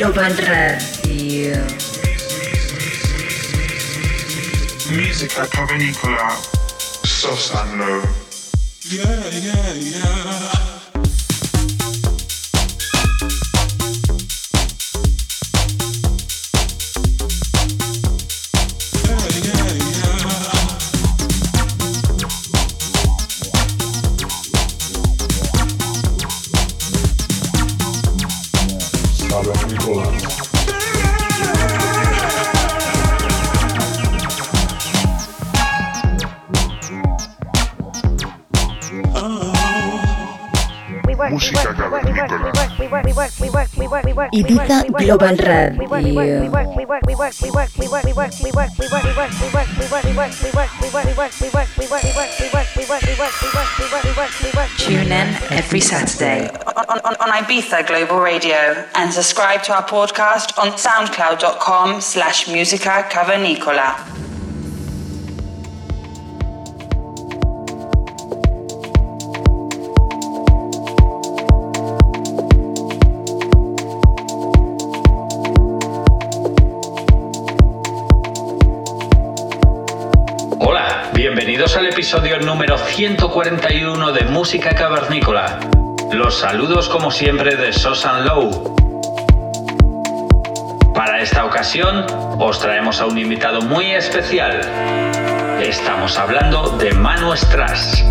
Global Radio. Musica provenicola, Sosanlo. Yeah, yeah, yeah. Ibiza Global Radio. Tune in every Saturday on, on, on Ibiza Global Radio and subscribe to our podcast on soundcloud.com slash musica cavernicola. 141 de Música Cavernícola. Los saludos como siempre de Sosan Low. Para esta ocasión os traemos a un invitado muy especial. Estamos hablando de Manu Strass.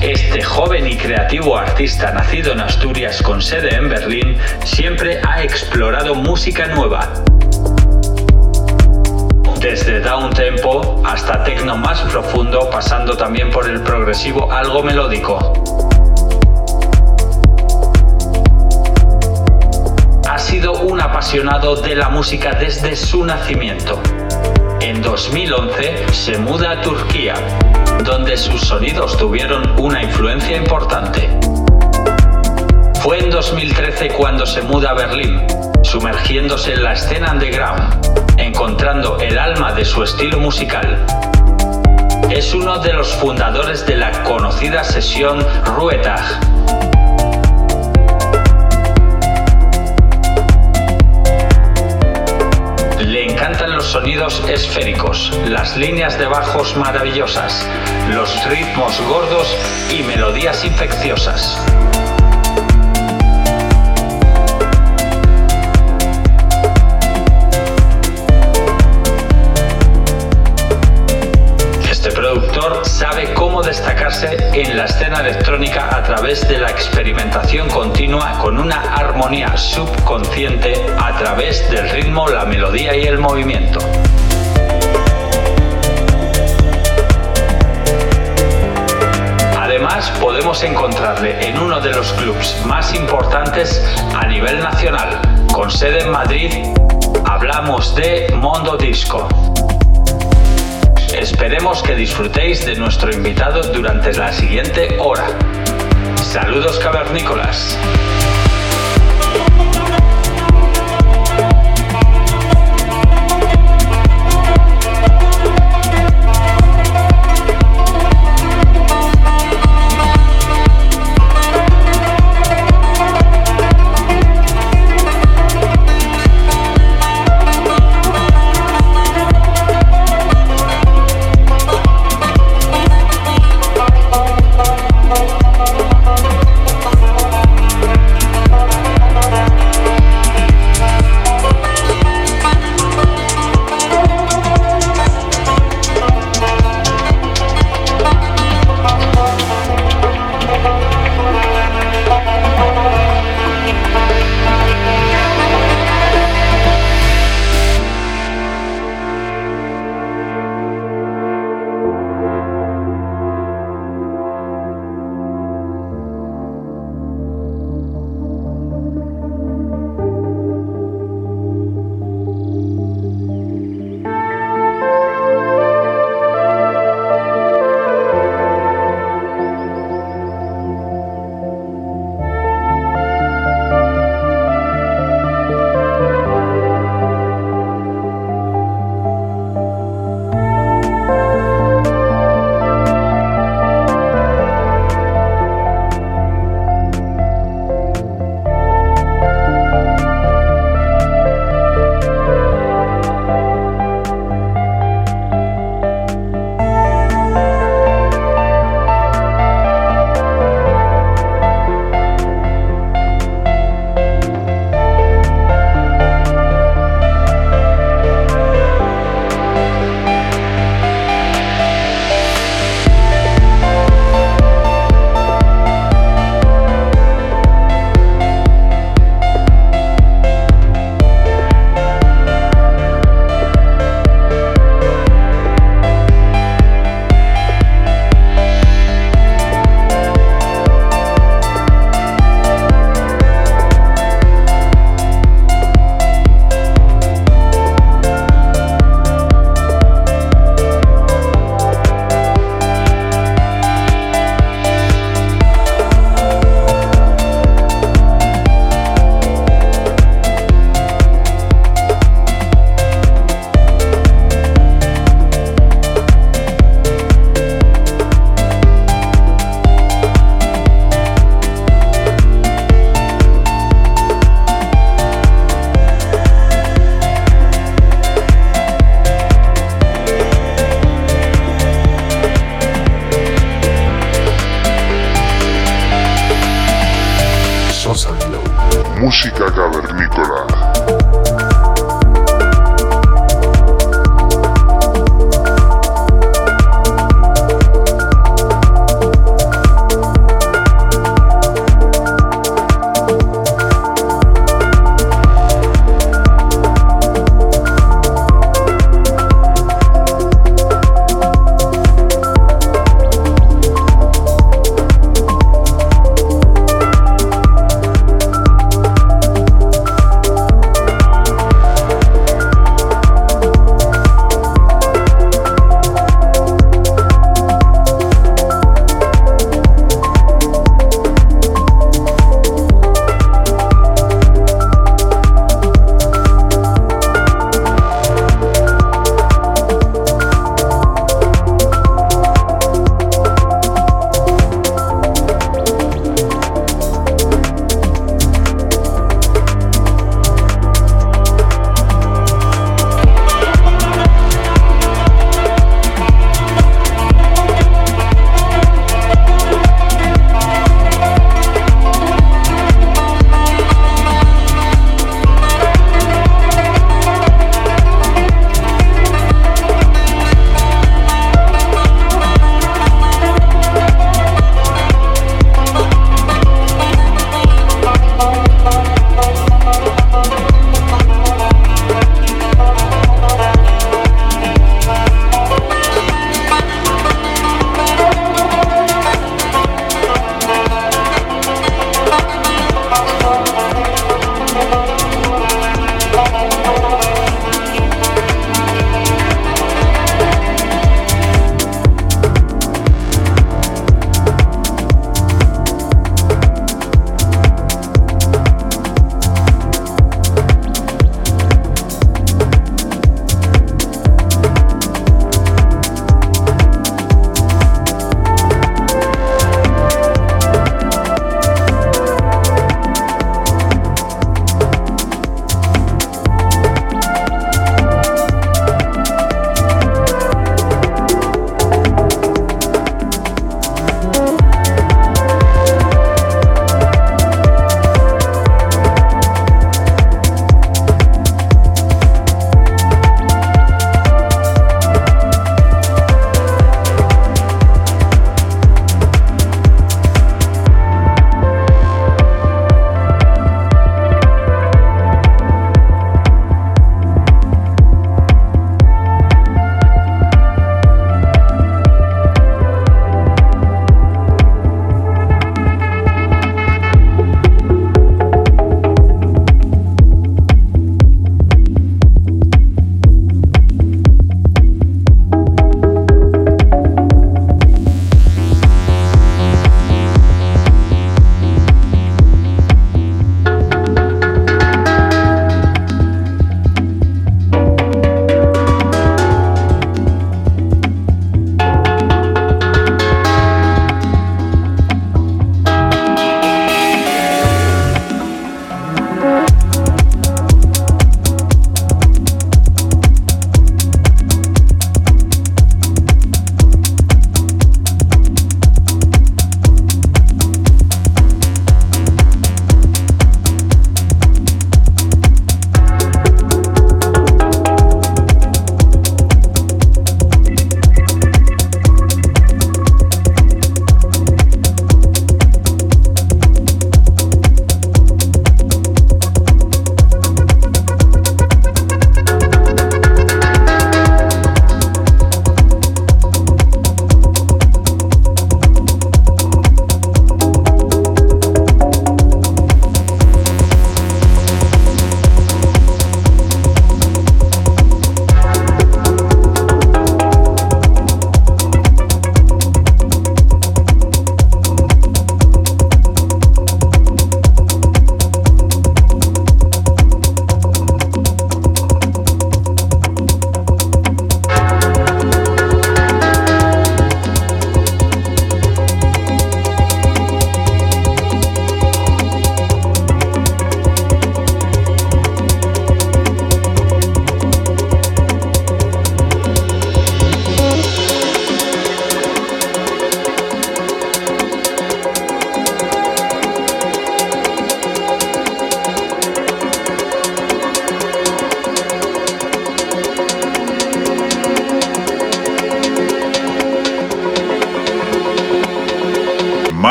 Este joven y creativo artista nacido en Asturias con sede en Berlín siempre ha explorado música nueva desde down tempo hasta techno más profundo, pasando también por el progresivo algo melódico. Ha sido un apasionado de la música desde su nacimiento. En 2011 se muda a Turquía, donde sus sonidos tuvieron una influencia importante. Fue en 2013 cuando se muda a Berlín, sumergiéndose en la escena underground encontrando el alma de su estilo musical. Es uno de los fundadores de la conocida sesión Ruetag. Le encantan los sonidos esféricos, las líneas de bajos maravillosas, los ritmos gordos y melodías infecciosas. En la escena electrónica a través de la experimentación continua con una armonía subconsciente a través del ritmo, la melodía y el movimiento. Además, podemos encontrarle en uno de los clubs más importantes a nivel nacional, con sede en Madrid. Hablamos de Mondo Disco. Esperemos que disfrutéis de nuestro invitado durante la siguiente hora. Saludos cavernícolas.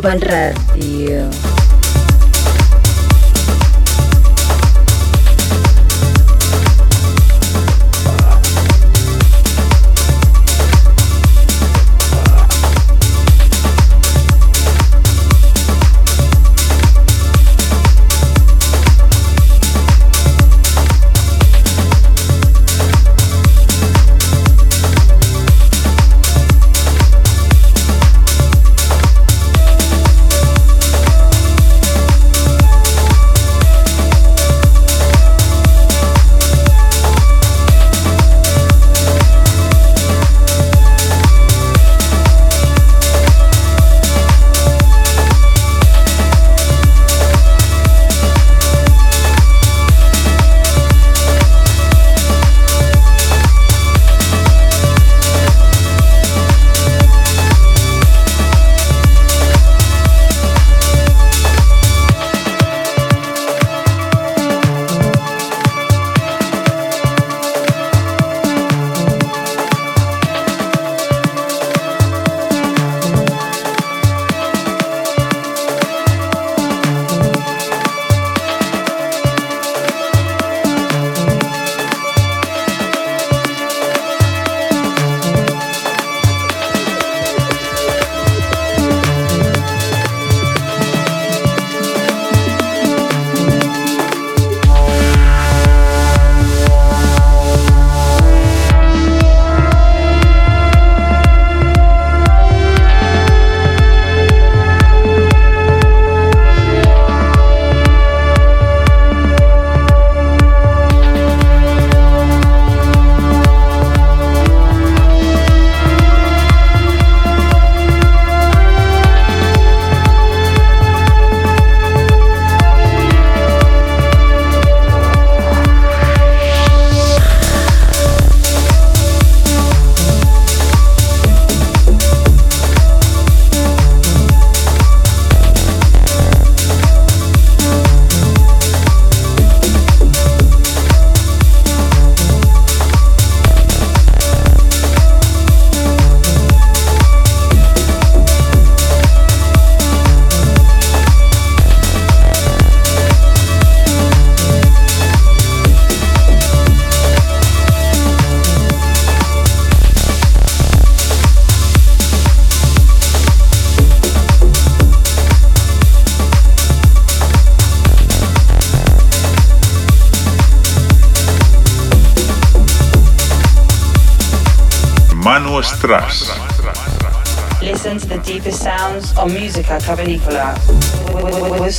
Global musica cavernicola with, with, with, with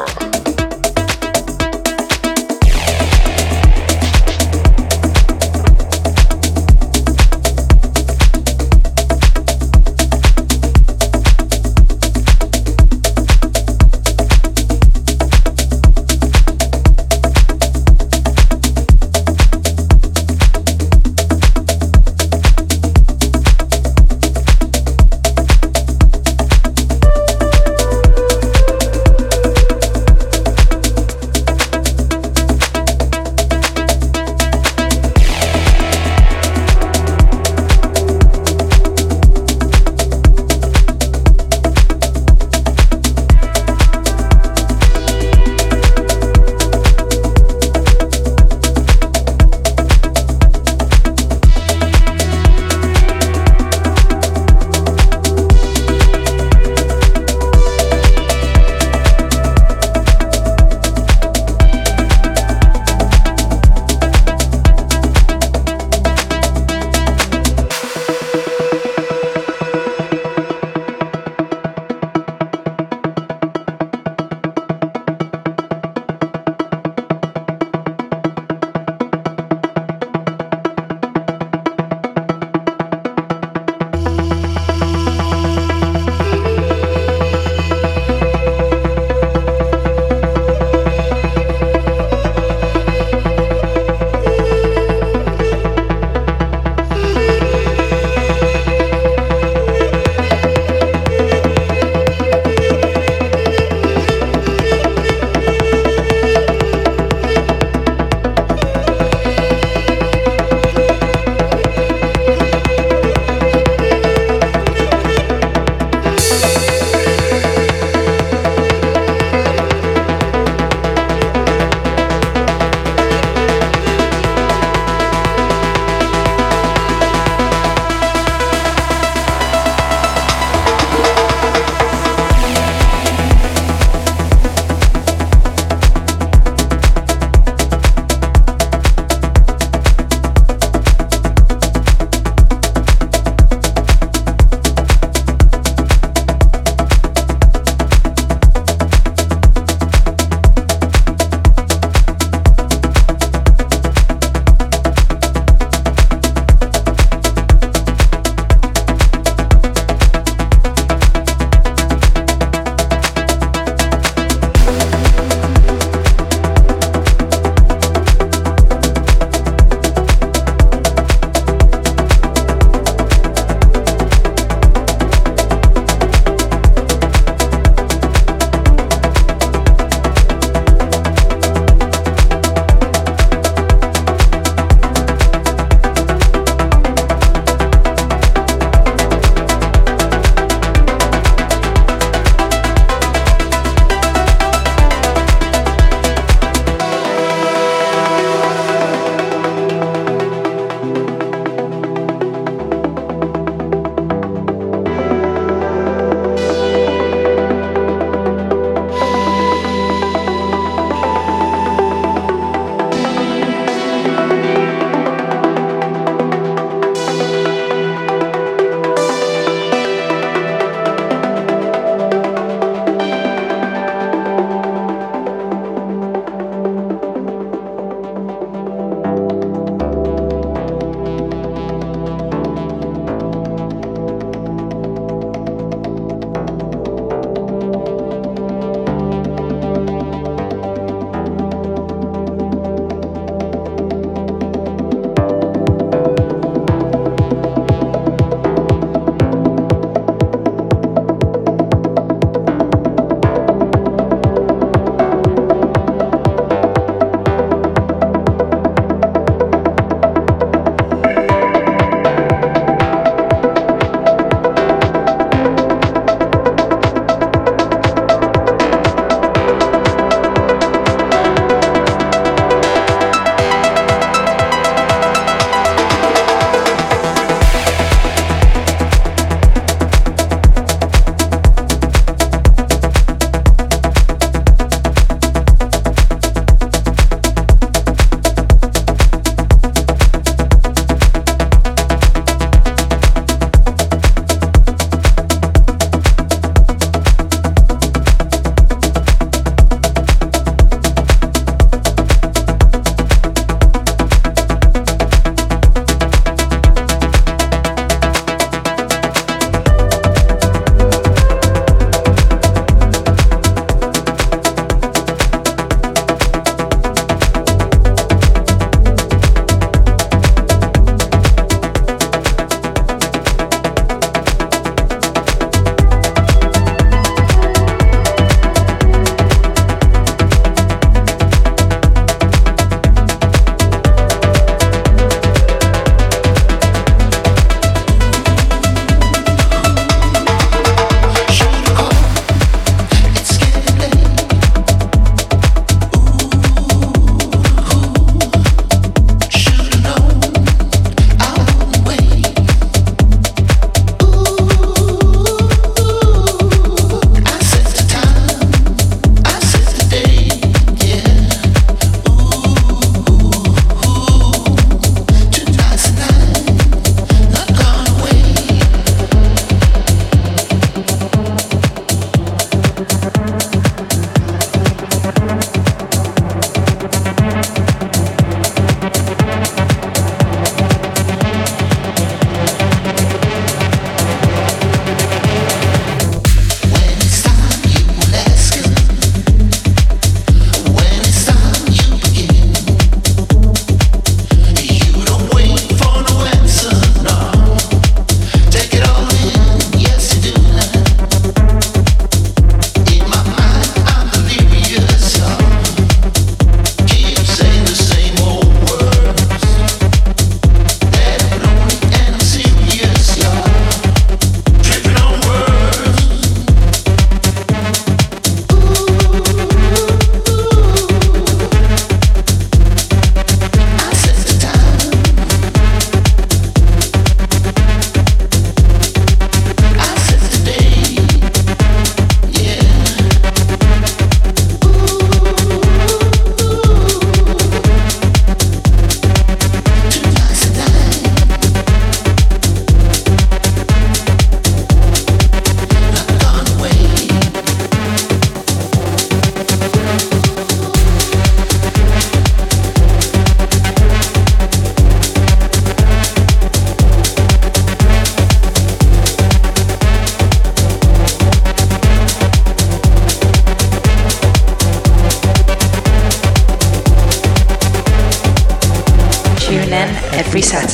cavernícola.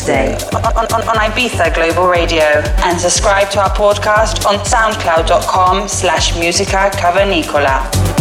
Saturday on, on, on Ibiza Global Radio and subscribe to our podcast on soundcloud.com slash musica cavernicola.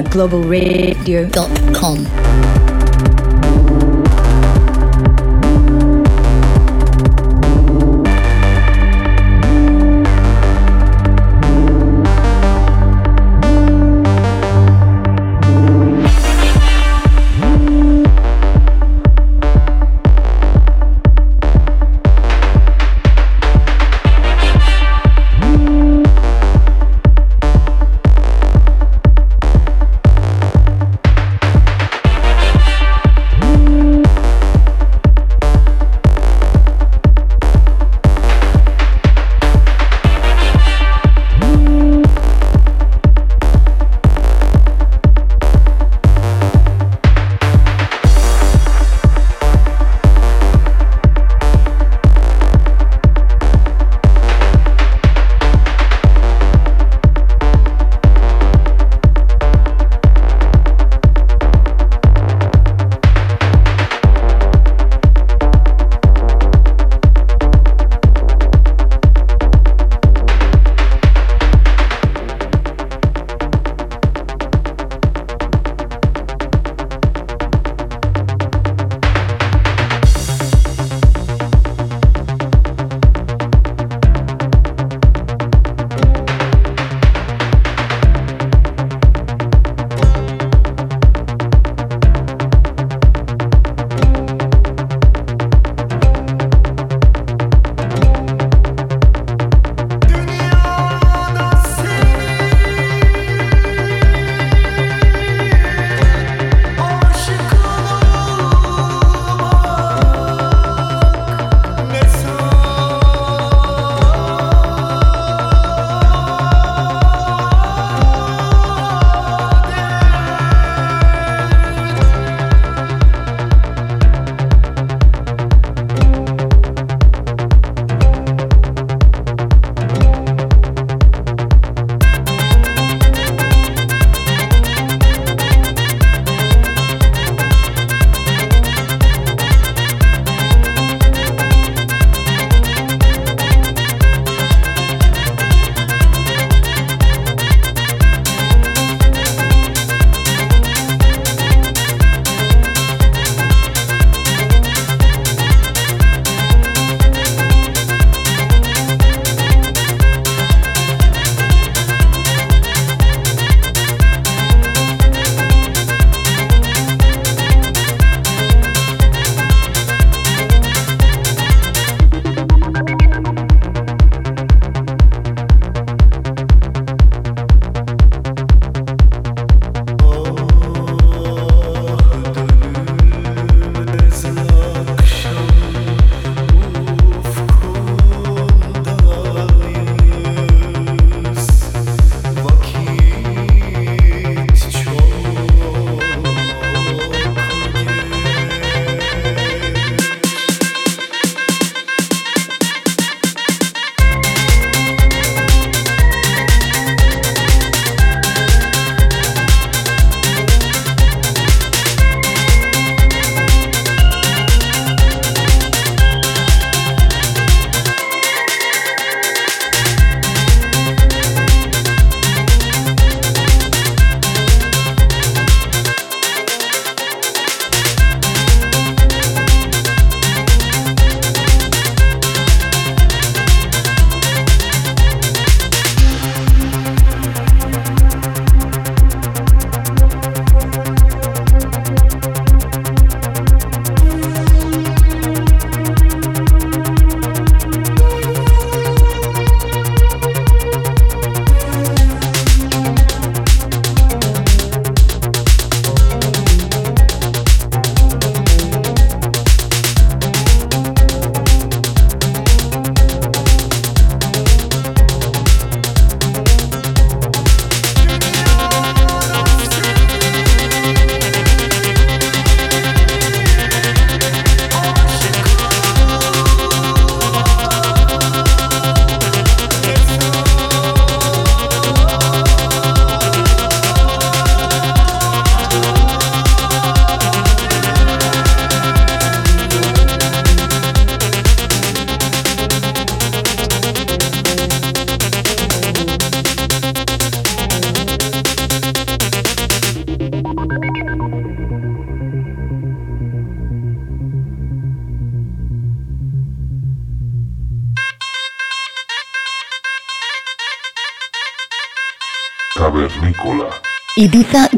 Globalradio.com.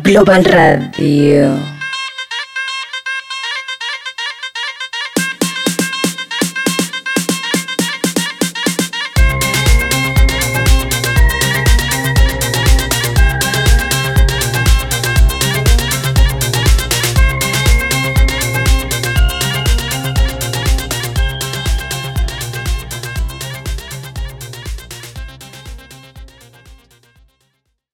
Global Radio.